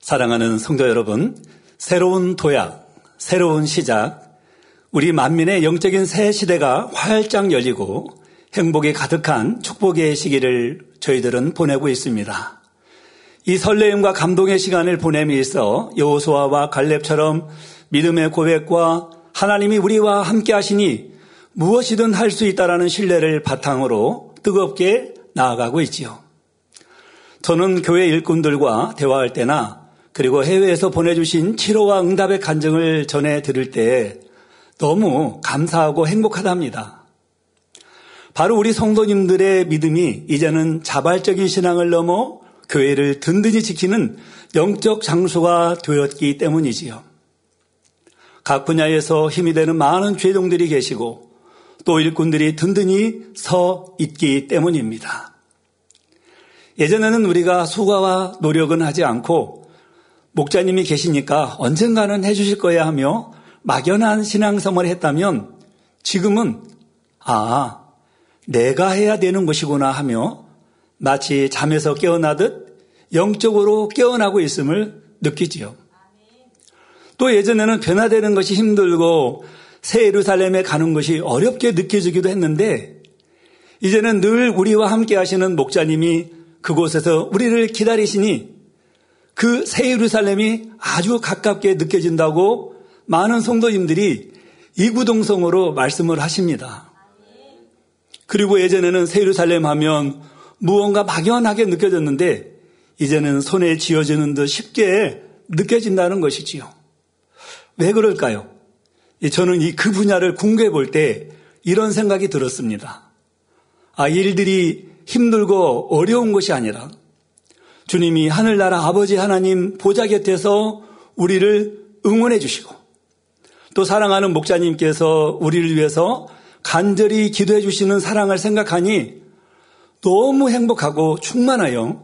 사랑하는 성도 여러분, 새로운 도약, 새로운 시작, 우리 만민의 영적인 새 시대가 활짝 열리고 행복이 가득한 축복의 시기를 저희들은 보내고 있습니다. 이 설레임과 감동의 시간을 보냄에 있어 여호수아와 갈렙처럼 믿음의 고백과 하나님이 우리와 함께 하시니 무엇이든 할 수 있다라는 신뢰를 바탕으로 뜨겁게 나아가고 있지요. 저는 교회 일꾼들과 대화할 때나 그리고 해외에서 보내주신 치료와 응답의 간증을 전해 들을 때 너무 감사하고 행복하답니다. 바로 우리 성도님들의 믿음이 이제는 자발적인 신앙을 넘어 교회를 든든히 지키는 영적 장수가 되었기 때문이지요. 각 분야에서 힘이 되는 많은 죄종들이 계시고 또 일꾼들이 든든히 서 있기 때문입니다. 예전에는 우리가 수고와 노력은 하지 않고 목자님이 계시니까 언젠가는 해주실 거야 하며 막연한 신앙생활을 했다면 지금은 아, 내가 해야 되는 것이구나 하며 마치 잠에서 깨어나듯 영적으로 깨어나고 있음을 느끼지요. 또 예전에는 변화되는 것이 힘들고 새 예루살렘에 가는 것이 어렵게 느껴지기도 했는데 이제는 늘 우리와 함께 하시는 목자님이 그곳에서 우리를 기다리시니 그 새 예루살렘이 아주 가깝게 느껴진다고 많은 성도님들이 이구동성으로 말씀을 하십니다. 그리고 예전에는 새 예루살렘 하면 무언가 막연하게 느껴졌는데 이제는 손에 쥐어지는 듯 쉽게 느껴진다는 것이지요. 왜 그럴까요? 저는 이 그 분야를 공부해 볼 때 이런 생각이 들었습니다. 아, 일들이 힘들고 어려운 것이 아니라 주님이 하늘나라 아버지 하나님 보좌 곁에서 우리를 응원해 주시고 또 사랑하는 목자님께서 우리를 위해서 간절히 기도해 주시는 사랑을 생각하니 너무 행복하고 충만하여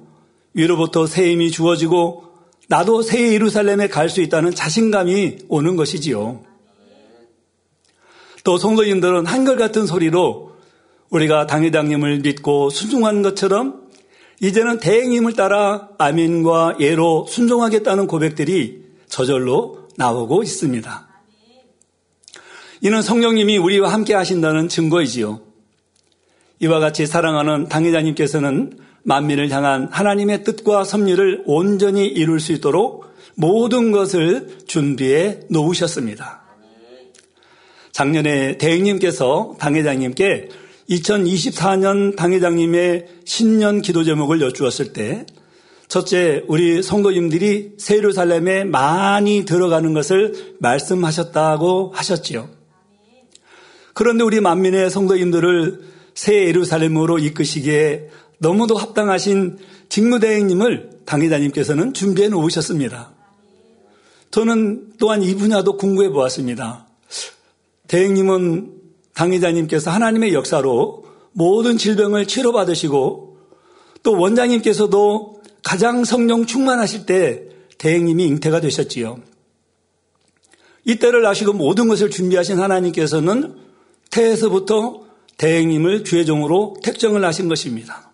위로부터 새 힘이 주어지고 나도 새 예루살렘에 갈 수 있다는 자신감이 오는 것이지요. 또 성도님들은 한결같은 소리로 우리가 당회장님을 믿고 순종하는 것처럼 이제는 대행님을 따라 아멘과 예로 순종하겠다는 고백들이 저절로 나오고 있습니다. 이는 성령님이 우리와 함께 하신다는 증거이지요. 이와 같이 사랑하는 당회장님께서는 만민을 향한 하나님의 뜻과 섭리를 온전히 이룰 수 있도록 모든 것을 준비해 놓으셨습니다. 작년에 대행님께서 당회장님께 2024년 당회장님의 신년 기도 제목을 여쭈었을 때 첫째, 우리 성도님들이 세루살렘에 많이 들어가는 것을 말씀하셨다고 하셨지요. 그런데 우리 만민의 성도님들을 새 예루살렘으로 이끄시기에 너무도 합당하신 직무대행님을 당회자님께서는 준비해 놓으셨습니다. 저는 또한 이 분야도 공부해 보았습니다. 대행님은 당회자님께서 하나님의 역사로 모든 질병을 치료받으시고 또 원장님께서도 가장 성령 충만하실 때 대행님이 잉태가 되셨지요. 이때를 아시고 모든 것을 준비하신 하나님께서는 태에서부터 대행님을 주의종으로 택정을 하신 것입니다.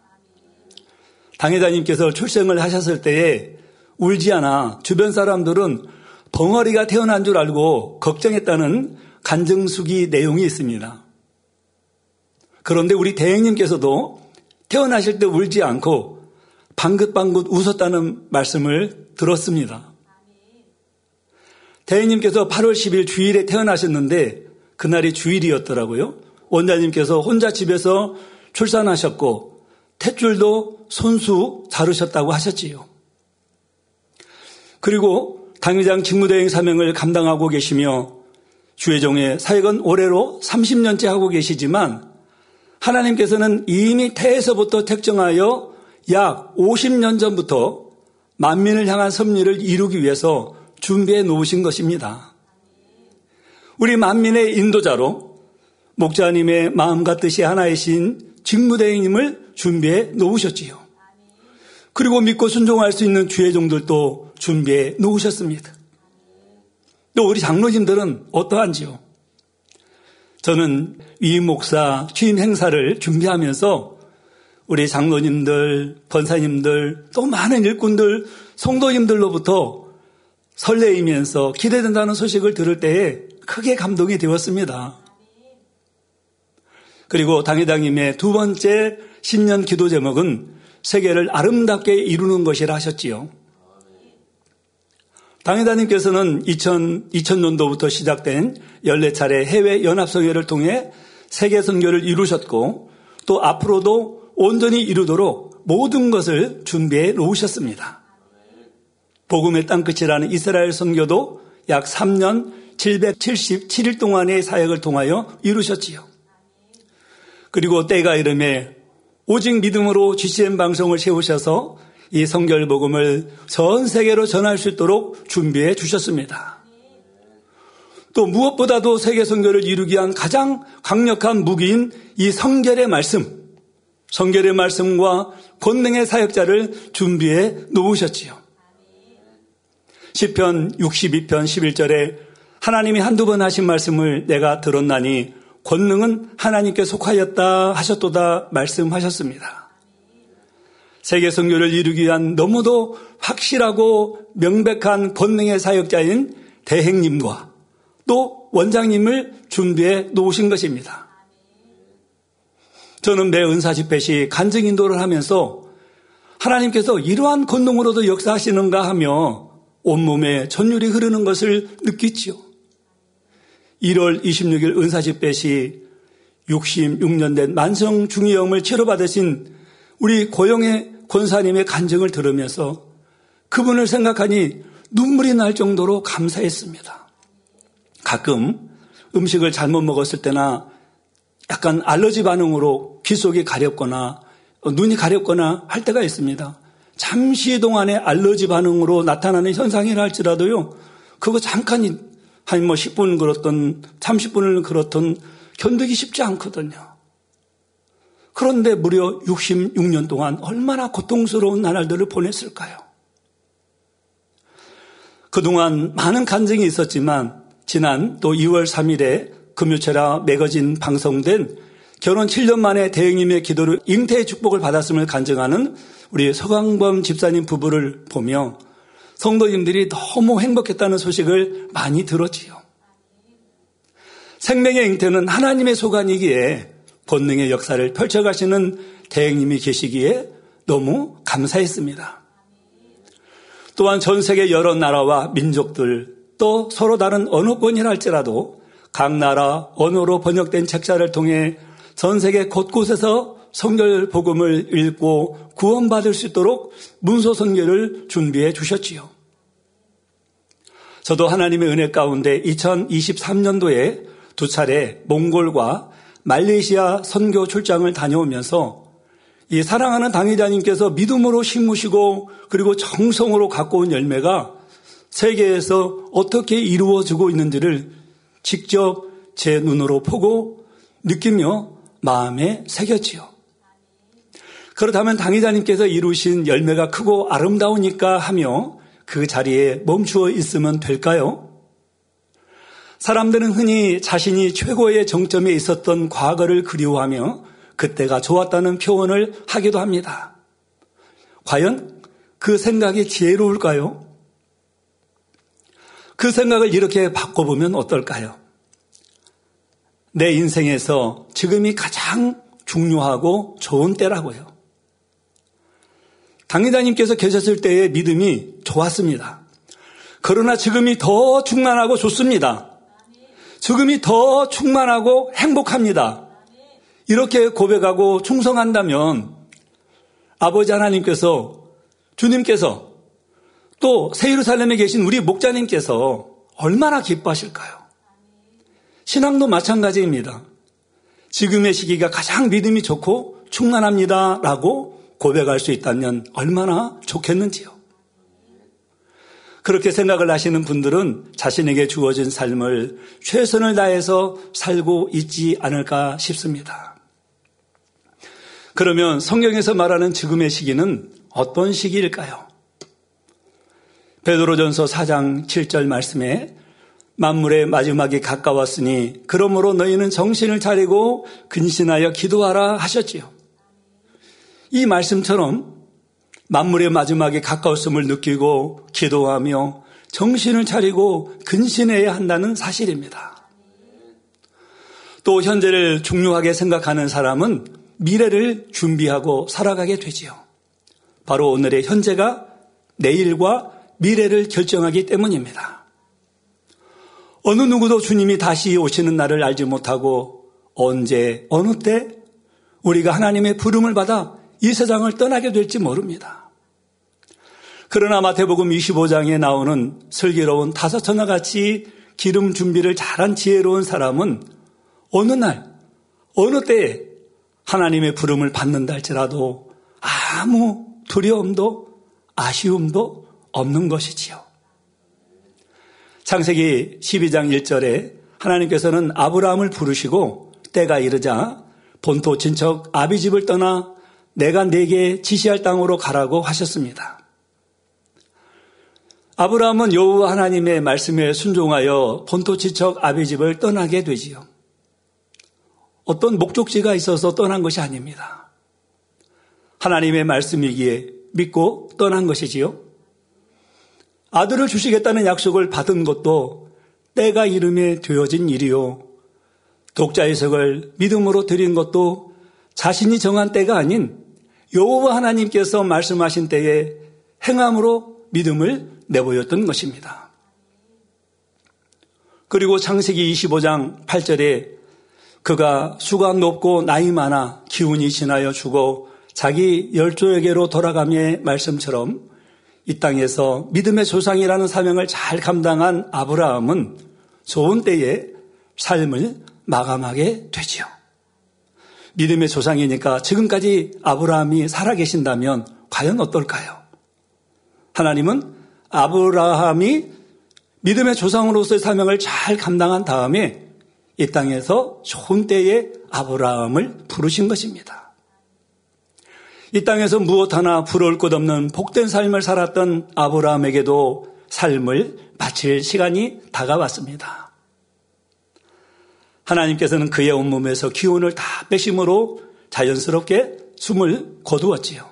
당회자님께서 출생을 하셨을 때에 울지 않아 주변 사람들은 벙어리가 태어난 줄 알고 걱정했다는 간증수기 내용이 있습니다. 그런데 우리 대행님께서도 태어나실 때 울지 않고 방긋방긋 웃었다는 말씀을 들었습니다. 대행님께서 8월 10일 주일에 태어나셨는데 그날이 주일이었더라고요. 원자님께서 혼자 집에서 출산하셨고 탯줄도 손수 자르셨다고 하셨지요. 그리고 당회장 직무대행 사명을 감당하고 계시며 주회종의 사역은 올해로 30년째 하고 계시지만 하나님께서는 이미 태에서부터 택정하여 약 50년 전부터 만민을 향한 섭리를 이루기 위해서 준비해 놓으신 것입니다. 우리 만민의 인도자로 목자님의 마음과 뜻이 하나이신 직무대행님을 준비해 놓으셨지요. 그리고 믿고 순종할 수 있는 주의 종들도 준비해 놓으셨습니다. 또 우리 장로님들은 어떠한지요? 저는 위임 목사 취임 행사를 준비하면서 우리 장로님들, 권사님들, 또 많은 일꾼들, 성도님들로부터 설레이면서 기대된다는 소식을 들을 때에 크게 감동이 되었습니다. 그리고 당회장님의 두 번째 신년 기도 제목은 세계를 아름답게 이루는 것이라 하셨지요. 당회장님께서는 2000, 2000년도부터 시작된 14차례 해외 연합성회를 통해 세계 선교를 이루셨고 또 앞으로도 온전히 이루도록 모든 것을 준비해 놓으셨습니다. 복음의 땅끝이라는 이스라엘 선교도 약 3년 777일 동안의 사역을 통하여 이루셨지요. 그리고 때가 이름에 오직 믿음으로 GCN 방송을 세우셔서 이 성결 복음을 전 세계로 전할 수 있도록 준비해 주셨습니다. 또 무엇보다도 세계 선교를 이루기 위한 가장 강력한 무기인 이 성결의 말씀, 성결의 말씀과 권능의 사역자를 준비해 놓으셨지요. 시편 62편 11절에 하나님이 한두 번 하신 말씀을 내가 들었나니 권능은 하나님께 속하였다 하셨도다 말씀하셨습니다. 세계 선교를 이루기 위한 너무도 확실하고 명백한 권능의 사역자인 대행님과 또 원장님을 준비해 놓으신 것입니다. 저는 매 은사 집회 시 간증 인도를 하면서 하나님께서 이러한 권능으로도 역사하시는가 하며 온몸에 전율이 흐르는 것을 느끼지요. 1월 26일 은사 집회 시 66년 된 만성 중이염을 치료받으신 우리 고영의 권사님의 간증을 들으면서 그분을 생각하니 눈물이 날 정도로 감사했습니다. 가끔 음식을 잘못 먹었을 때나 약간 알러지 반응으로 귀 속이 가렵거나 눈이 가렵거나 할 때가 있습니다. 잠시 동안의 알러지 반응으로 나타나는 현상이라 할지라도요, 그거 잠깐 한 뭐 10분 그렇던 30분을 그렇던 견디기 쉽지 않거든요. 그런데 무려 66년 동안 얼마나 고통스러운 나날들을 보냈을까요? 그동안 많은 간증이 있었지만 지난 또 2월 3일에 금요체라 매거진 방송된 결혼 7년 만에 대행님의 기도를 잉태의 축복을 받았음을 간증하는 우리 서강범 집사님 부부를 보며 성도님들이 너무 행복했다는 소식을 많이 들었지요. 생명의 잉태는 하나님의 소관이기에 권능의 역사를 펼쳐가시는 대행님이 계시기에 너무 감사했습니다. 또한 전 세계 여러 나라와 민족들 또 서로 다른 언어권이라 할지라도 각 나라 언어로 번역된 책자를 통해 전 세계 곳곳에서 성결 복음을 읽고 구원받을 수 있도록 문서 선교를 준비해 주셨지요. 저도 하나님의 은혜 가운데 2023년도에 두 차례 몽골과 말레이시아 선교 출장을 다녀오면서 이 사랑하는 당회자님께서 믿음으로 심으시고 그리고 정성으로 갖고 온 열매가 세계에서 어떻게 이루어지고 있는지를 직접 제 눈으로 보고 느끼며 마음에 새겼지요. 그렇다면 당회자님께서 이루신 열매가 크고 아름다우니까 하며 그 자리에 멈추어 있으면 될까요? 사람들은 흔히 자신이 최고의 정점에 있었던 과거를 그리워하며 그때가 좋았다는 표현을 하기도 합니다. 과연 그 생각이 지혜로울까요? 그 생각을 이렇게 바꿔보면 어떨까요? 내 인생에서 지금이 가장 중요하고 좋은 때라고요. 당리자님께서 계셨을 때의 믿음이 좋았습니다. 그러나 지금이 더 충만하고 좋습니다. 지금이 더 충만하고 행복합니다. 이렇게 고백하고 충성한다면 아버지 하나님께서 주님께서 또 세이루살렘에 계신 우리 목자님께서 얼마나 기뻐하실까요? 신앙도 마찬가지입니다. 지금의 시기가 가장 믿음이 좋고 충만합니다. 라고 고백할 수 있다면 얼마나 좋겠는지요. 그렇게 생각을 하시는 분들은 자신에게 주어진 삶을 최선을 다해서 살고 있지 않을까 싶습니다. 그러면 성경에서 말하는 지금의 시기는 어떤 시기일까요? 베드로전서 4장 7절 말씀에 만물의 마지막이 가까웠으니 그러므로 너희는 정신을 차리고 근신하여 기도하라 하셨지요. 이 말씀처럼 만물의 마지막에 가까웠음을 느끼고 기도하며 정신을 차리고 근신해야 한다는 사실입니다. 또 현재를 중요하게 생각하는 사람은 미래를 준비하고 살아가게 되지요. 바로 오늘의 현재가 내일과 미래를 결정하기 때문입니다. 어느 누구도 주님이 다시 오시는 날을 알지 못하고 언제, 어느 때 우리가 하나님의 부름을 받아 이 세상을 떠나게 될지 모릅니다. 그러나 마태복음 25장에 나오는 슬기로운 다섯 천하 같이 기름 준비를 잘한 지혜로운 사람은 어느 날, 어느 때에 하나님의 부름을 받는다 할지라도 아무 두려움도 아쉬움도 없는 것이지요. 창세기 12장 1절에 하나님께서는 아브라함을 부르시고 때가 이르자 본토 친척 아비 집을 떠나 내가 내게 지시할 땅으로 가라고 하셨습니다. 아브라함은 여호와 하나님의 말씀에 순종하여 본토 친척 아비 집을 떠나게 되지요. 어떤 목적지가 있어서 떠난 것이 아닙니다. 하나님의 말씀이기에 믿고 떠난 것이지요. 아들을 주시겠다는 약속을 받은 것도 때가 이름에 되어진 일이요. 독자 해석을 믿음으로 드린 것도 자신이 정한 때가 아닌 여호와 하나님께서 말씀하신 때에 행함으로 믿음을 내보였던 것입니다. 그리고 창세기 25장 8절에 그가 수가 높고 나이 많아 기운이 지나여 죽어 자기 열조에게로 돌아가며 말씀처럼 이 땅에서 믿음의 조상이라는 사명을 잘 감당한 아브라함은 좋은 때에 삶을 마감하게 되지요. 믿음의 조상이니까 지금까지 아브라함이 살아계신다면 과연 어떨까요? 하나님은 아브라함이 믿음의 조상으로서의 사명을 잘 감당한 다음에 이 땅에서 좋은 때에 아브라함을 부르신 것입니다. 이 땅에서 무엇 하나 부러울 것 없는 복된 삶을 살았던 아브라함에게도 삶을 마칠 시간이 다가왔습니다. 하나님께서는 그의 온몸에서 기운을 다 빼심으로 자연스럽게 숨을 거두었지요.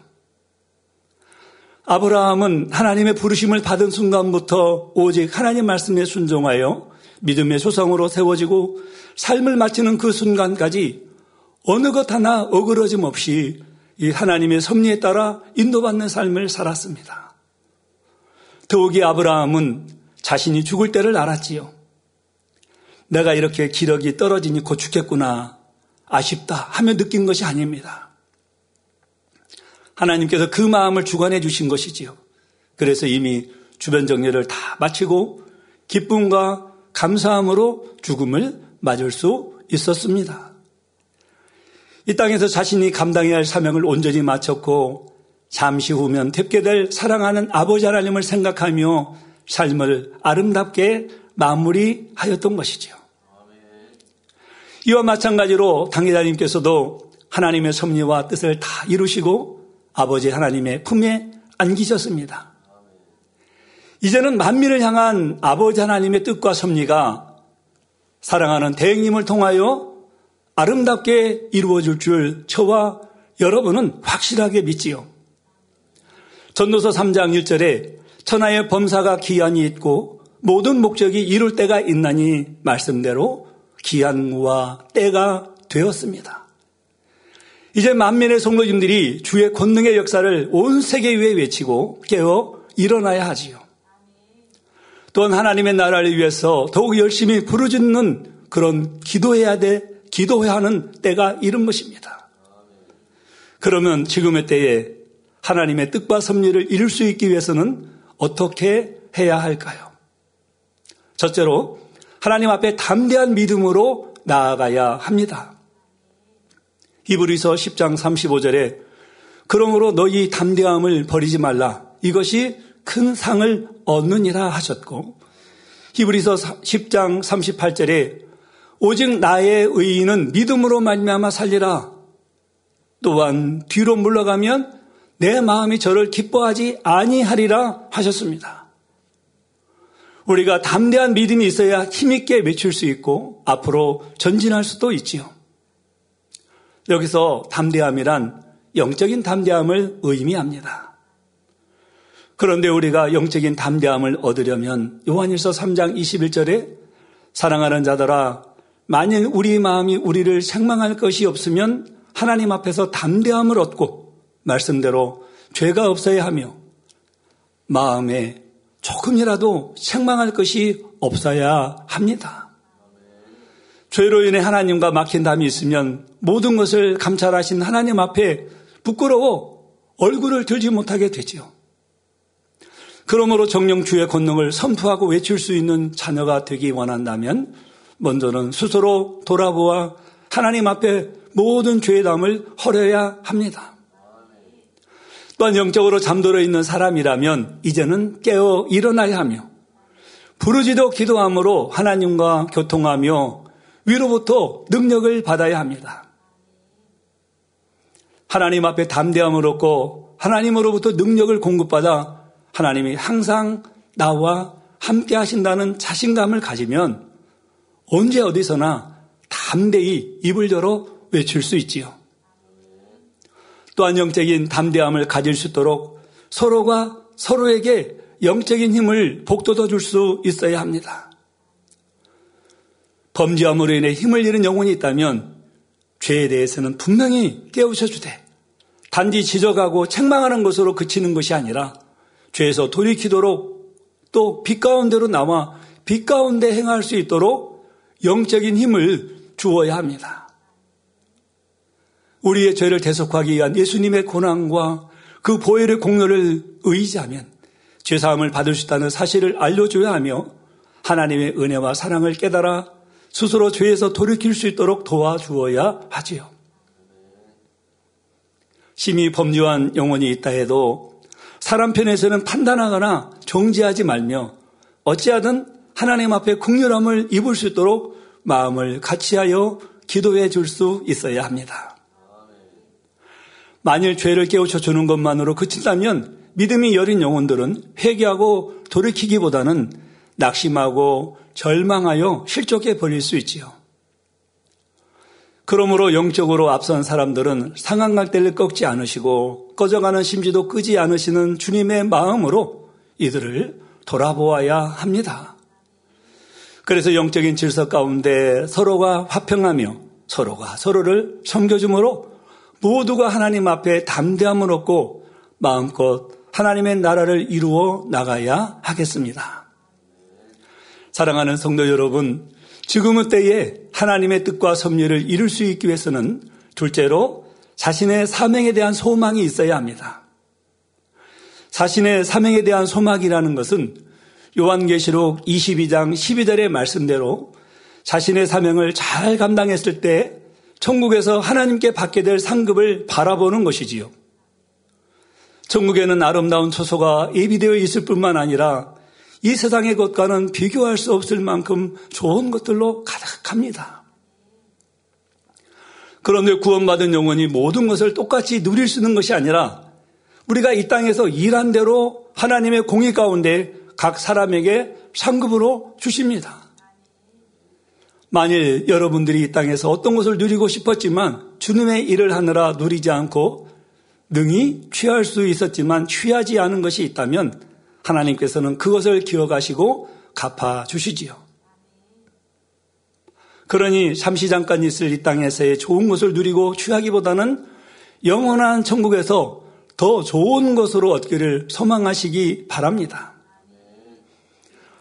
아브라함은 하나님의 부르심을 받은 순간부터 오직 하나님 말씀에 순종하여 믿음의 소성으로 세워지고 삶을 마치는 그 순간까지 어느 것 하나 어그러짐 없이 이 하나님의 섭리에 따라 인도받는 삶을 살았습니다. 더욱이 아브라함은 자신이 죽을 때를 알았지요. 내가 이렇게 기력이 떨어지니 곧 죽겠구나. 아쉽다 하며 느낀 것이 아닙니다. 하나님께서 그 마음을 주관해 주신 것이지요. 그래서 이미 주변 정리를 다 마치고 기쁨과 감사함으로 죽음을 맞을 수 있었습니다. 이 땅에서 자신이 감당해야 할 사명을 온전히 마쳤고 잠시 후면 뵙게 될 사랑하는 아버지 하나님을 생각하며 삶을 아름답게 마무리하였던 것이죠. 이와 마찬가지로 당회자님께서도 하나님의 섭리와 뜻을 다 이루시고 아버지 하나님의 품에 안기셨습니다. 이제는 만민을 향한 아버지 하나님의 뜻과 섭리가 사랑하는 대행님을 통하여 아름답게 이루어질 줄 저와 여러분은 확실하게 믿지요. 전도서 3장 1절에 천하의 범사가 기한이 있고 모든 목적이 이룰 때가 있나니 말씀대로 기한과 때가 되었습니다. 이제 만민의 성도님들이 주의 권능의 역사를 온 세계 위에 외치고 깨어 일어나야 하지요. 또한 하나님의 나라를 위해서 더욱 열심히 부르짖는 그런 기도해야 돼, 기도해야 하는 때가 이른 것입니다. 그러면 지금의 때에 하나님의 뜻과 섭리를 이룰 수 있기 위해서는 어떻게 해야 할까요? 첫째로 하나님 앞에 담대한 믿음으로 나아가야 합니다. 히브리서 10장 35절에 그러므로 너희 담대함을 버리지 말라. 이것이 큰 상을 얻느니라 하셨고 히브리서 10장 38절에 오직 나의 의인은 믿음으로 말미암아 살리라. 또한 뒤로 물러가면 내 마음이 저를 기뻐하지 아니하리라 하셨습니다. 우리가 담대한 믿음이 있어야 힘있게 외칠 수 있고 앞으로 전진할 수도 있지요. 여기서 담대함이란 영적인 담대함을 의미합니다. 그런데 우리가 영적인 담대함을 얻으려면 요한일서 3장 21절에 사랑하는 자들아 만일 우리 마음이 우리를 생망할 것이 없으면 하나님 앞에서 담대함을 얻고 말씀대로 죄가 없어야 하며 마음에 조금이라도 책망할 것이 없어야 합니다. 죄로 인해 하나님과 막힌 담이 있으면 모든 것을 감찰하신 하나님 앞에 부끄러워 얼굴을 들지 못하게 되지요. 그러므로 정령 주의 권능을 선포하고 외칠 수 있는 자녀가 되기 원한다면 먼저는 스스로 돌아보아 하나님 앞에 모든 죄의 담을 허려야 합니다. 또한 영적으로 잠들어 있는 사람이라면 이제는 깨어 일어나야 하며 부르지도 기도함으로 하나님과 교통하며 위로부터 능력을 받아야 합니다. 하나님 앞에 담대함을 얻고 하나님으로부터 능력을 공급받아 하나님이 항상 나와 함께 하신다는 자신감을 가지면 언제 어디서나 담대히 입을 열어 외칠 수 있지요. 또한 영적인 담대함을 가질 수 있도록 서로가 서로에게 영적인 힘을 복돋아 줄 수 있어야 합니다. 범죄함으로 인해 힘을 잃은 영혼이 있다면 죄에 대해서는 분명히 깨우쳐 주되 단지 지적하고 책망하는 것으로 그치는 것이 아니라 죄에서 돌이키도록 또 빛 가운데로 나와 빛 가운데 행할 수 있도록 영적인 힘을 주어야 합니다. 우리의 죄를 대속하기 위한 예수님의 고난과 그 보혈의 공로를 의지하면 죄사함을 받을 수 있다는 사실을 알려줘야 하며 하나님의 은혜와 사랑을 깨달아 스스로 죄에서 돌이킬 수 있도록 도와주어야 하지요. 심히 범죄한 영혼이 있다 해도 사람 편에서는 판단하거나 정지하지 말며 어찌하든 하나님 앞에 국률함을 입을 수 있도록 마음을 같이하여 기도해 줄 수 있어야 합니다. 만일 죄를 깨우쳐 주는 것만으로 그친다면 믿음이 여린 영혼들은 회개하고 돌이키기보다는 낙심하고 절망하여 실족해 버릴 수 있지요. 그러므로 영적으로 앞선 사람들은 상한 갈대를 꺾지 않으시고 꺼져가는 심지도 끄지 않으시는 주님의 마음으로 이들을 돌아보아야 합니다. 그래서 영적인 질서 가운데 서로가 화평하며 서로가 서로를 섬겨주므로 모두가 하나님 앞에 담대함을 얻고 마음껏 하나님의 나라를 이루어 나가야 하겠습니다. 사랑하는 성도 여러분, 지금의 때에 하나님의 뜻과 섭리를 이룰 수 있기 위해서는 둘째로 자신의 사명에 대한 소망이 있어야 합니다. 자신의 사명에 대한 소망이라는 것은 요한계시록 22장 12절의 말씀대로 자신의 사명을 잘 감당했을 때 천국에서 하나님께 받게 될 상급을 바라보는 것이지요. 천국에는 아름다운 처소가 예비되어 있을 뿐만 아니라 이 세상의 것과는 비교할 수 없을 만큼 좋은 것들로 가득합니다. 그런데 구원받은 영혼이 모든 것을 똑같이 누릴 수 있는 것이 아니라 우리가 이 땅에서 일한 대로 하나님의 공의 가운데 각 사람에게 상급으로 주십니다. 만일 여러분들이 이 땅에서 어떤 것을 누리고 싶었지만 주님의 일을 하느라 누리지 않고 능히 취할 수 있었지만 취하지 않은 것이 있다면 하나님께서는 그것을 기억하시고 갚아 주시지요. 그러니 잠시 잠깐 있을 이 땅에서의 좋은 것을 누리고 취하기보다는 영원한 천국에서 더 좋은 것으로 얻기를 소망하시기 바랍니다.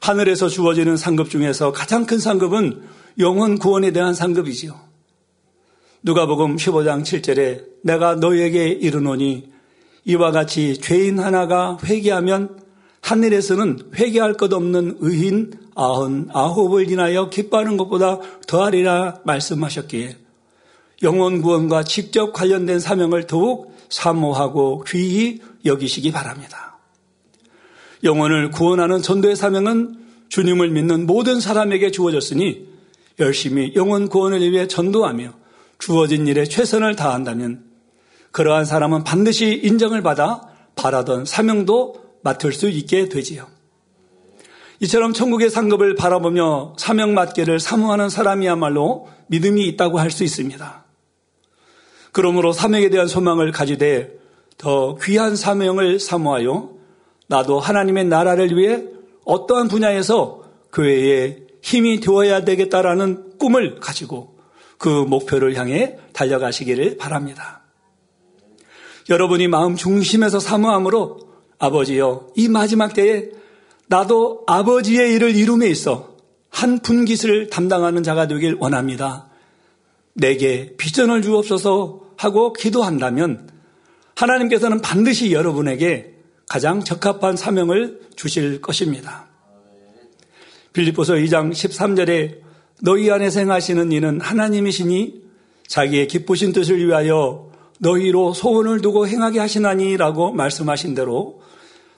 하늘에서 주어지는 상급 중에서 가장 큰 상급은 영혼 구원에 대한 상급이지요. 누가복음 15장 7절에 내가 너에게 이르노니 이와 같이 죄인 하나가 회개하면 하늘에서는 회개할 것 없는 의인 아흔 아홉을 인하여 기뻐하는 것보다 더하리라 말씀하셨기에 영혼 구원과 직접 관련된 사명을 더욱 사모하고 귀히 여기시기 바랍니다. 영혼을 구원하는 전도의 사명은 주님을 믿는 모든 사람에게 주어졌으니 열심히 영혼 구원을 위해 전도하며 주어진 일에 최선을 다한다면 그러한 사람은 반드시 인정을 받아 바라던 사명도 맡을 수 있게 되지요. 이처럼 천국의 상급을 바라보며 사명 맡기를 사모하는 사람이야말로 믿음이 있다고 할 수 있습니다. 그러므로 사명에 대한 소망을 가지되 더 귀한 사명을 사모하여 나도 하나님의 나라를 위해 어떠한 분야에서 교회에 힘이 되어야 되겠다라는 꿈을 가지고 그 목표를 향해 달려가시기를 바랍니다. 여러분이 마음 중심에서 사모함으로 아버지여 이 마지막 때에 나도 아버지의 일을 이룸에 있어 한 분깃을 담당하는 자가 되길 원합니다. 내게 비전을 주옵소서 하고 기도한다면 하나님께서는 반드시 여러분에게 가장 적합한 사명을 주실 것입니다. 빌립보서 2장 13절에 너희 안에 생하시는 이는 하나님이시니 자기의 기쁘신 뜻을 위하여 너희로 소원을 두고 행하게 하시나니라고 말씀하신 대로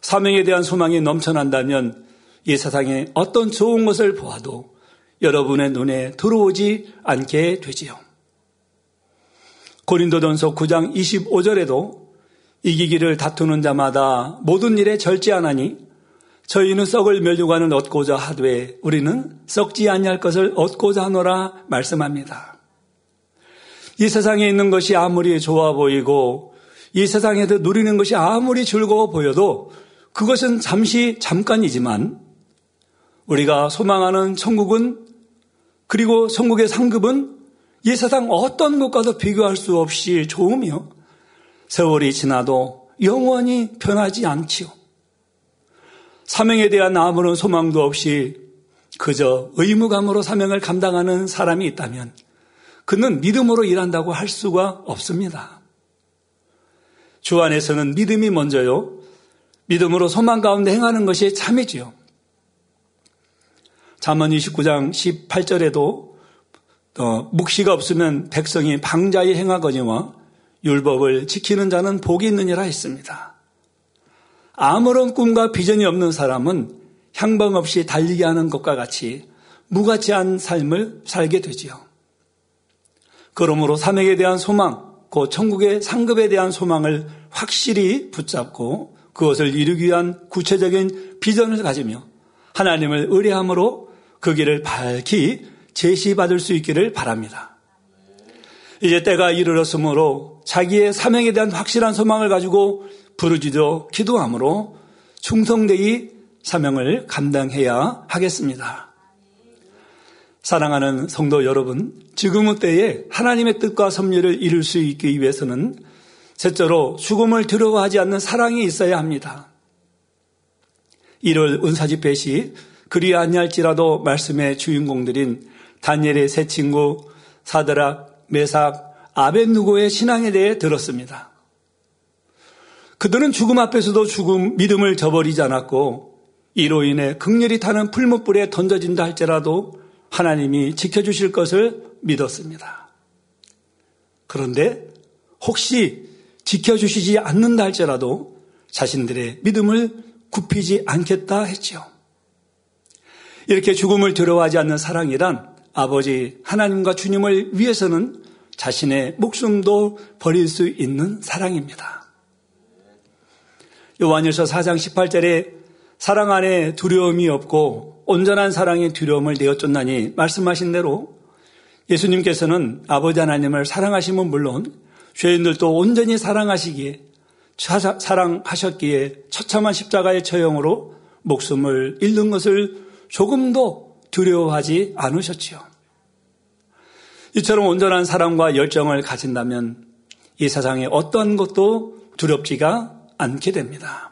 사명에 대한 소망이 넘쳐난다면 이 세상에 어떤 좋은 것을 보아도 여러분의 눈에 들어오지 않게 되지요. 고린도전서 9장 25절에도 이기기를 다투는 자마다 모든 일에 절제하나니 저희는 썩을 멸류관을 얻고자 하되 우리는 썩지 아니할 것을 얻고자 하노라 말씀합니다. 이 세상에 있는 것이 아무리 좋아 보이고 이 세상에서 누리는 것이 아무리 즐거워 보여도 그것은 잠시 잠깐이지만 우리가 소망하는 천국은 그리고 천국의 상급은 이 세상 어떤 것과도 비교할 수 없이 좋으며 세월이 지나도 영원히 변하지 않지요. 사명에 대한 아무런 소망도 없이 그저 의무감으로 사명을 감당하는 사람이 있다면 그는 믿음으로 일한다고 할 수가 없습니다. 주 안에서는 믿음이 먼저요. 믿음으로 소망 가운데 행하는 것이 참이지요. 잠언 29장 18절에도 어, 묵시가 없으면 백성이 방자히 행하거니와 율법을 지키는 자는 복이 있느니라 했습니다. 아무런 꿈과 비전이 없는 사람은 향방 없이 달리게 하는 것과 같이 무가치한 삶을 살게 되지요. 그러므로 사명에 대한 소망, 그 천국의 상급에 대한 소망을 확실히 붙잡고 그것을 이루기 위한 구체적인 비전을 가지며 하나님을 의뢰함으로 그 길을 밝히 제시받을 수 있기를 바랍니다. 이제 때가 이르렀으므로 자기의 사명에 대한 확실한 소망을 가지고 부르짖어 기도함으로 충성되이 사명을 감당해야 하겠습니다. 사랑하는 성도 여러분, 지금의 때에 하나님의 뜻과 섭리를 이룰 수 있기 위해서는 셋째로 죽음을 두려워하지 않는 사랑이 있어야 합니다. 1월 은사집회 시 그리 아니할지라도 말씀의 주인공들인 다니엘의 세 친구 사드락, 메삭, 아벤누고의 신앙에 대해 들었습니다. 그들은 죽음 앞에서도 죽음 믿음을 저버리지 않았고 이로 인해 극렬히 타는 풀무불에 던져진다 할지라도 하나님이 지켜주실 것을 믿었습니다. 그런데 혹시 지켜주시지 않는다 할지라도 자신들의 믿음을 굽히지 않겠다 했지요. 이렇게 죽음을 두려워하지 않는 사랑이란 아버지 하나님과 주님을 위해서는 자신의 목숨도 버릴 수 있는 사랑입니다. 요한일서 4장 18절에 사랑 안에 두려움이 없고 온전한 사랑의 두려움을 내어 쫓나니 말씀하신 대로 예수님께서는 아버지 하나님을 사랑하시면 물론 죄인들도 온전히 사랑하시기에 사랑하셨기에 처참한 십자가의 처형으로 목숨을 잃는 것을 조금도 두려워하지 않으셨지요. 이처럼 온전한 사랑과 열정을 가진다면 이 세상에 어떤 것도 두렵지가 않게 됩니다.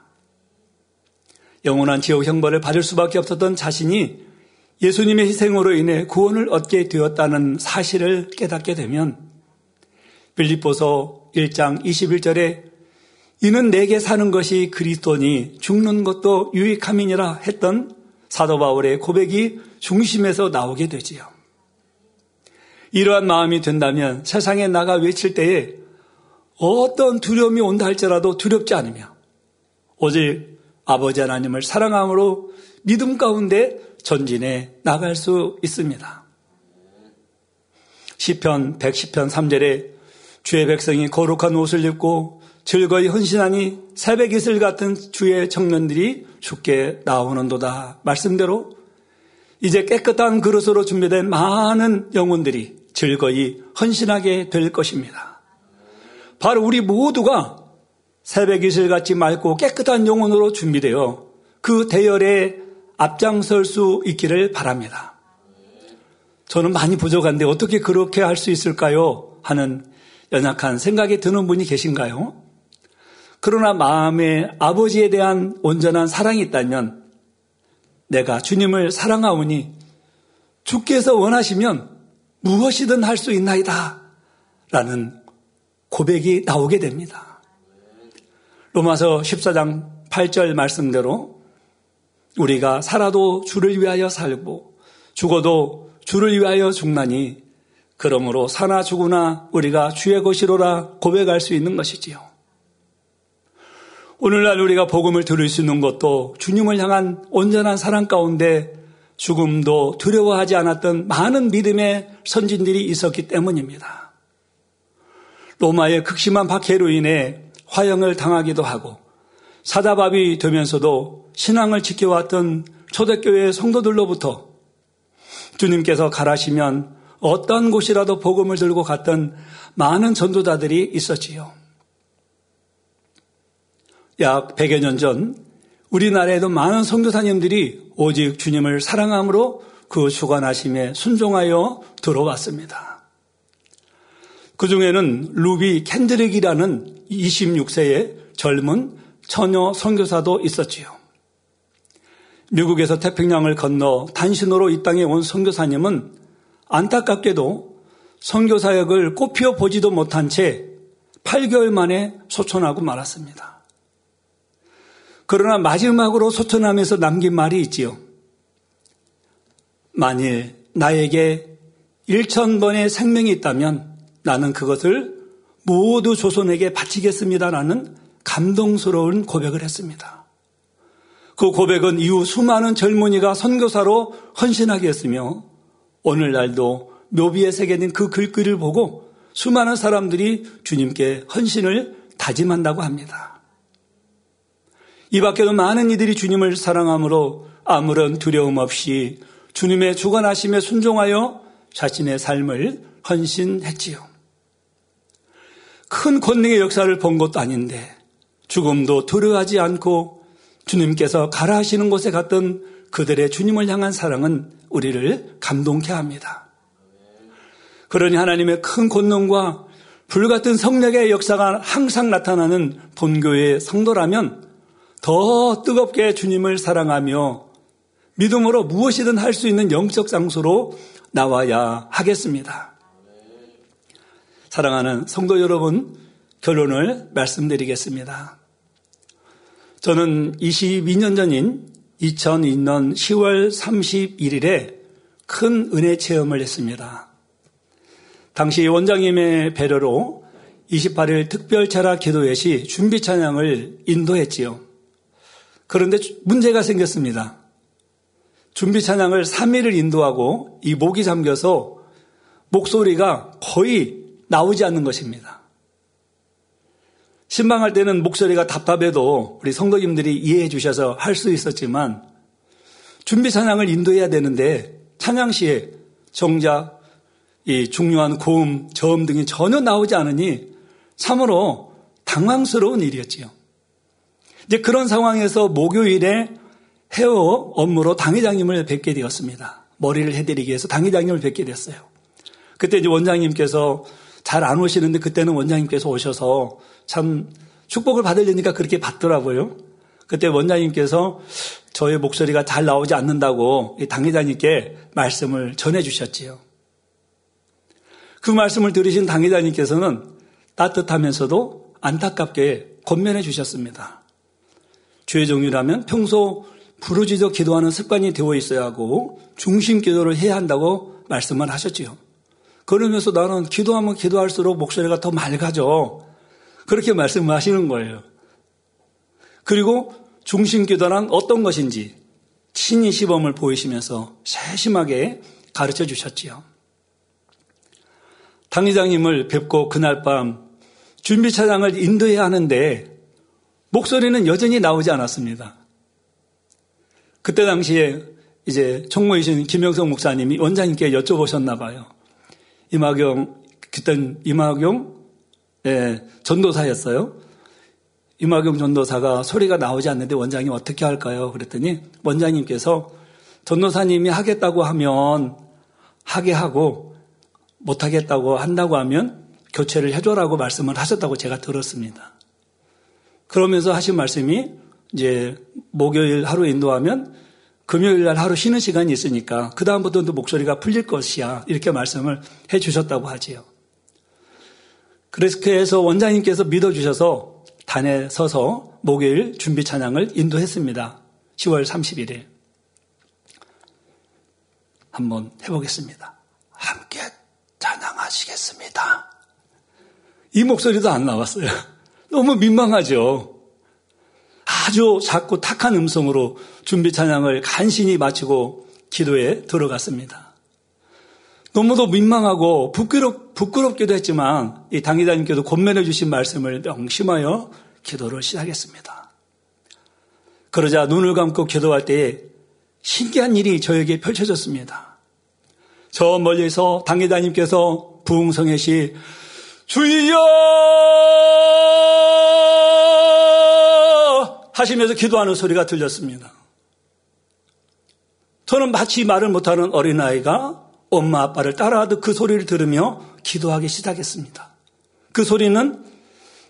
영원한 지옥 형벌을 받을 수밖에 없었던 자신이 예수님의 희생으로 인해 구원을 얻게 되었다는 사실을 깨닫게 되면 빌립보서 1장 21절에 이는 내게 사는 것이 그리스도니 죽는 것도 유익함이니라 했던 사도 바울의 고백이 중심에서 나오게 되지요. 이러한 마음이 든다면 세상에 나가 외칠 때에 어떤 두려움이 온다 할지라도 두렵지 않으며 오직 아버지 하나님을 사랑함으로 믿음 가운데 전진해 나갈 수 있습니다. 시편 110편 3절에 주의 백성이 거룩한 옷을 입고 즐거이 헌신하니 새벽 이슬 같은 주의 청년들이 죽게 나오는도다. 말씀대로 이제 깨끗한 그릇으로 준비된 많은 영혼들이 즐거이 헌신하게 될 것입니다. 바로 우리 모두가 새벽 이슬같이 맑고 깨끗한 영혼으로 준비되어 그 대열에 앞장설 수 있기를 바랍니다. 저는 많이 부족한데 어떻게 그렇게 할 수 있을까요? 하는 연약한 생각이 드는 분이 계신가요? 그러나 마음에 아버지에 대한 온전한 사랑이 있다면 내가 주님을 사랑하오니 주께서 원하시면 무엇이든 할 수 있나이다. 라는 고백이 나오게 됩니다. 로마서 14장 8절 말씀대로 우리가 살아도 주를 위하여 살고 죽어도 주를 위하여 죽나니 그러므로 사나 죽으나 우리가 주의 것이로라 고백할 수 있는 것이지요. 오늘날 우리가 복음을 들을 수 있는 것도 주님을 향한 온전한 사랑 가운데 죽음도 두려워하지 않았던 많은 믿음의 선진들이 있었기 때문입니다. 로마의 극심한 박해로 인해 화형을 당하기도 하고 사자밥이 되면서도 신앙을 지켜왔던 초대교회 성도들로부터 주님께서 가라시면 어떤 곳이라도 복음을 들고 갔던 많은 전도자들이 있었지요. 약 100여 년 전 우리나라에도 많은 선교사님들이 오직 주님을 사랑함으로 그 주관하심에 순종하여 들어왔습니다. 그 중에는 루비 캔드릭이라는 26세의 젊은 처녀 선교사도 있었지요. 미국에서 태평양을 건너 단신으로 이 땅에 온 선교사님은 안타깝게도 선교 사역을 꽃피워 보지도 못한 채 8개월 만에 소천하고 말았습니다. 그러나 마지막으로 소천하면서 남긴 말이 있지요. 만일 나에게 1천 번의 생명이 있다면 나는 그것을 모두 조선에게 바치겠습니다라는 감동스러운 고백을 했습니다. 그 고백은 이후 수많은 젊은이가 선교사로 헌신하게 했으며 오늘날도 묘비에 새겨진 그 글귀를 보고 수많은 사람들이 주님께 헌신을 다짐한다고 합니다. 이 밖에도 많은 이들이 주님을 사랑함으로 아무런 두려움 없이 주님의 주관하심에 순종하여 자신의 삶을 헌신했지요. 큰 권능의 역사를 본 것도 아닌데 죽음도 두려워하지 않고 주님께서 가라 하시는 곳에 갔던 그들의 주님을 향한 사랑은 우리를 감동케 합니다. 그러니 하나님의 큰 권능과 불같은 성력의 역사가 항상 나타나는 본교의 성도라면 더 뜨겁게 주님을 사랑하며 믿음으로 무엇이든 할 수 있는 영적 장소로 나와야 하겠습니다. 사랑하는 성도 여러분, 결론을 말씀드리겠습니다. 저는 22년 전인 2002년 10월 31일에 큰 은혜 체험을 했습니다. 당시 원장님의 배려로 28일 특별 철학 기도회 시 준비 찬양을 인도했지요. 그런데 문제가 생겼습니다. 준비 찬양을 3일을 인도하고 이 목이 잠겨서 목소리가 거의 나오지 않는 것입니다. 신방할 때는 목소리가 답답해도 우리 성도님들이 이해해 주셔서 할 수 있었지만 준비 찬양을 인도해야 되는데 찬양 시에 정작 이 중요한 고음, 저음 등이 전혀 나오지 않으니 참으로 당황스러운 일이었지요. 이제 그런 상황에서 목요일에 헤어 업무로 당회장님을 뵙게 되었습니다. 머리를 해드리기 위해서 당회장님을 뵙게 됐어요. 그때 이제 원장님께서 잘 안 오시는데 그때는 원장님께서 오셔서 참 축복을 받으려니까 그렇게 받더라고요. 그때 원장님께서 저의 목소리가 잘 나오지 않는다고 당회장님께 말씀을 전해 주셨지요. 그 말씀을 들으신 당회장님께서는 따뜻하면서도 안타깝게 권면해 주셨습니다. 주의 종이라면 평소 부르짖어 기도하는 습관이 되어 있어야 하고 중심 기도를 해야 한다고 말씀을 하셨지요. 그러면서 나는 기도하면 기도할수록 목소리가 더 맑아져. 그렇게 말씀하시는 거예요. 그리고 중심 기도란 어떤 것인지 친히 시범을 보이시면서 세심하게 가르쳐 주셨지요. 당회장님을 뵙고 그날 밤 준비 차장을 인도해야 하는데 목소리는 여전히 나오지 않았습니다. 그때 당시에 이제 총무이신 김영성 목사님이 원장님께 여쭤보셨나 봐요. 이마경, 그땐 이마경 예, 전도사였어요. 이마경 전도사가 소리가 나오지 않는데 원장님 어떻게 할까요? 그랬더니 원장님께서 전도사님이 하겠다고 하면 하게 하고 못하겠다고 한다고 하면 교체를 해줘라고 말씀을 하셨다고 제가 들었습니다. 그러면서 하신 말씀이 이제 목요일 하루 인도하면 금요일 날 하루 쉬는 시간이 있으니까 그다음부터는 목소리가 풀릴 것이야. 이렇게 말씀을 해 주셨다고 하지요. 그래서 원장님께서 믿어주셔서 단에 서서 목요일 준비 찬양을 인도했습니다. 10월 30일에. 한번 해보겠습니다. 함께 찬양하시겠습니다. 이 목소리도 안 나왔어요. 너무 민망하죠. 아주 작고 탁한 음성으로 준비 찬양을 간신히 마치고 기도에 들어갔습니다. 너무도 민망하고 부끄럽, 부끄럽기도 했지만 이 당기자님께도 권면해 주신 말씀을 명심하여 기도를 시작했습니다. 그러자 눈을 감고 기도할 때에 신기한 일이 저에게 펼쳐졌습니다. 저 멀리서 당기자님께서 부흥성의 주여 하시면서 기도하는 소리가 들렸습니다. 저는 마치 말을 못하는 어린아이가 엄마 아빠를 따라하듯 그 소리를 들으며 기도하기 시작했습니다. 그 소리는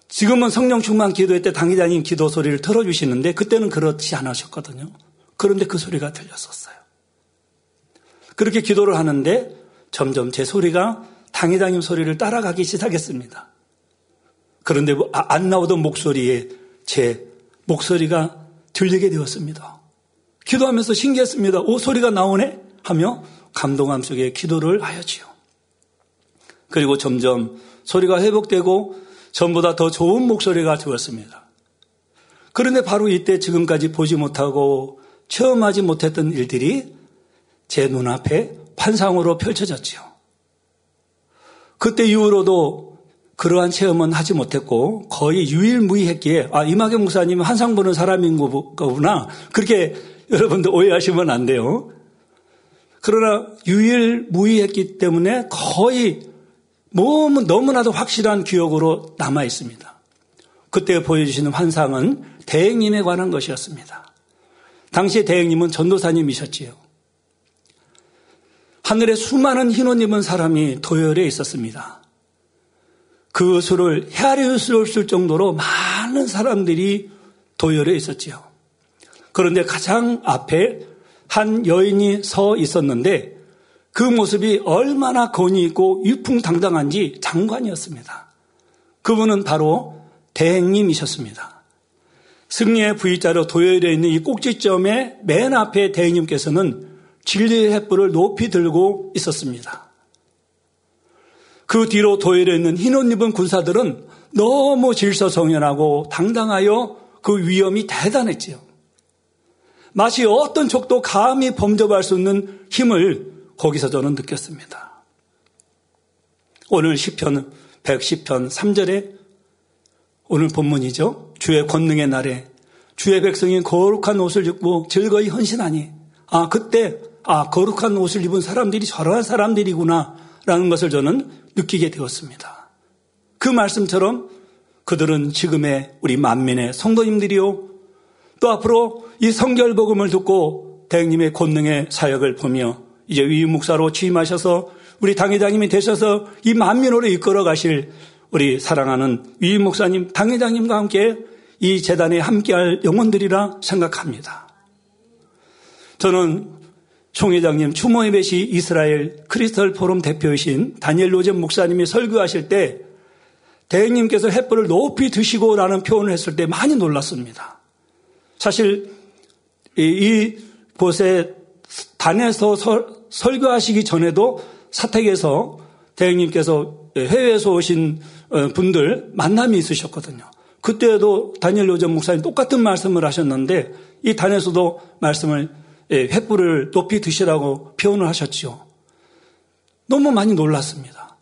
지금은 성령 충만 기도회 때 당기자님 기도 소리를 들어주시는데 그때는 그렇지 않으셨거든요. 그런데 그 소리가 들렸었어요. 그렇게 기도를 하는데 점점 제 소리가 당회장님 소리를 따라가기 시작했습니다. 그런데 뭐 아, 안 나오던 목소리에 제 목소리가 들리게 되었습니다. 기도하면서 신기했습니다. 오, 소리가 나오네? 하며 감동함 속에 기도를 하였지요. 그리고 점점 소리가 회복되고 전보다 더 좋은 목소리가 되었습니다. 그런데 바로 이때 지금까지 보지 못하고 체험하지 못했던 일들이 제 눈앞에 환상으로 펼쳐졌지요. 그때 이후로도 그러한 체험은 하지 못했고 거의 유일무이했기에 아 이마경 목사님은 환상 보는 사람인 거구나 그렇게 여러분들 오해하시면 안 돼요. 그러나 유일무이했기 때문에 거의 너무 너무나도 확실한 기억으로 남아 있습니다. 그때 보여주시는 환상은 대행님에 관한 것이었습니다. 당시 대행님은 전도사님이셨지요. 하늘에 수많은 흰옷 입은 사람이 도열에 있었습니다. 그수 없을 정도로 많은 사람들이 도열에 있었지요. 그런데 가장 앞에 한 여인이 서 있었는데 그 모습이 얼마나 건의 있고 유풍당당한지 장관이었습니다. 그분은 바로 대행님이셨습니다. 승리의 V자로 도열되어 있는 이 꼭지점의 맨 앞에 대행님께서는 진리의 횃불을 높이 들고 있었습니다. 그 뒤로 도열해 있는 흰 옷 입은 군사들은 너무 질서성연하고 당당하여 그 위험이 대단했지요. 마치 어떤 적도 감히 범접할 수 없는 힘을 거기서 저는 느꼈습니다. 오늘 10편, 110편 3절에 오늘 본문이죠. 주의 권능의 날에 주의 백성이 거룩한 옷을 입고 즐거이 헌신하니 아 그때 아, 거룩한 옷을 입은 사람들이 저러한 사람들이구나, 라는 것을 저는 느끼게 되었습니다. 그 말씀처럼 그들은 지금의 우리 만민의 성도님들이요, 또 앞으로 이 성결복음을 듣고 대행님의 권능의 사역을 보며 이제 위임목사로 취임하셔서 우리 당회장님이 되셔서 이 만민으로 이끌어 가실 우리 사랑하는 위임목사님, 당회장님과 함께 이 재단에 함께할 영혼들이라 생각합니다. 저는 총회장님 추모의 배시 이스라엘 크리스털 포럼 대표이신 다니엘 로젠 목사님이 설교하실 때 대행님께서 햇불을 높이 드시고라는 표현을 했을 때 많이 놀랐습니다. 사실 이 곳에 단에서 설, 설교하시기 전에도 사택에서 대행님께서 해외에서 오신 어, 분들 만남이 있으셨거든요. 그때도 다니엘 로전 목사님 똑같은 말씀을 하셨는데 이 단에서도 말씀을 예, 횃불을 높이 드시라고 표현을 하셨지요. 너무 많이 놀랐습니다.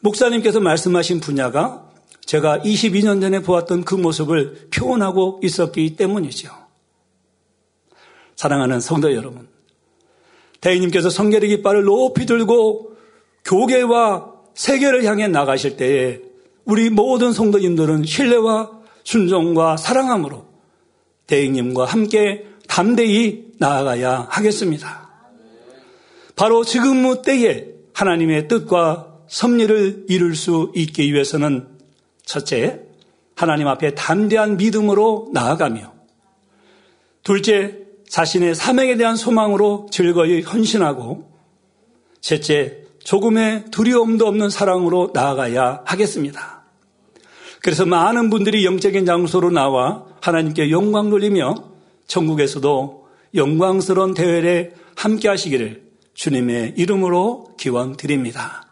목사님께서 말씀하신 분야가 제가 22년 전에 보았던 그 모습을 표현하고 있었기 때문이죠. 사랑하는 성도 여러분, 대인님께서 성결의 깃발을 높이 들고 교계와 세계를 향해 나가실 때에 우리 모든 성도님들은 신뢰와 순종과 사랑함으로 대행님과 함께 담대히 나아가야 하겠습니다. 바로 지금 때에 하나님의 뜻과 섭리를 이룰 수 있기 위해서는 첫째, 하나님 앞에 담대한 믿음으로 나아가며 둘째, 자신의 사명에 대한 소망으로 즐거이 헌신하고 셋째, 조금의 두려움도 없는 사랑으로 나아가야 하겠습니다. 그래서 많은 분들이 영적인 장소로 나와 하나님께 영광 돌리며 천국에서도 영광스러운 대회에 함께 하시기를 주님의 이름으로 기원 드립니다.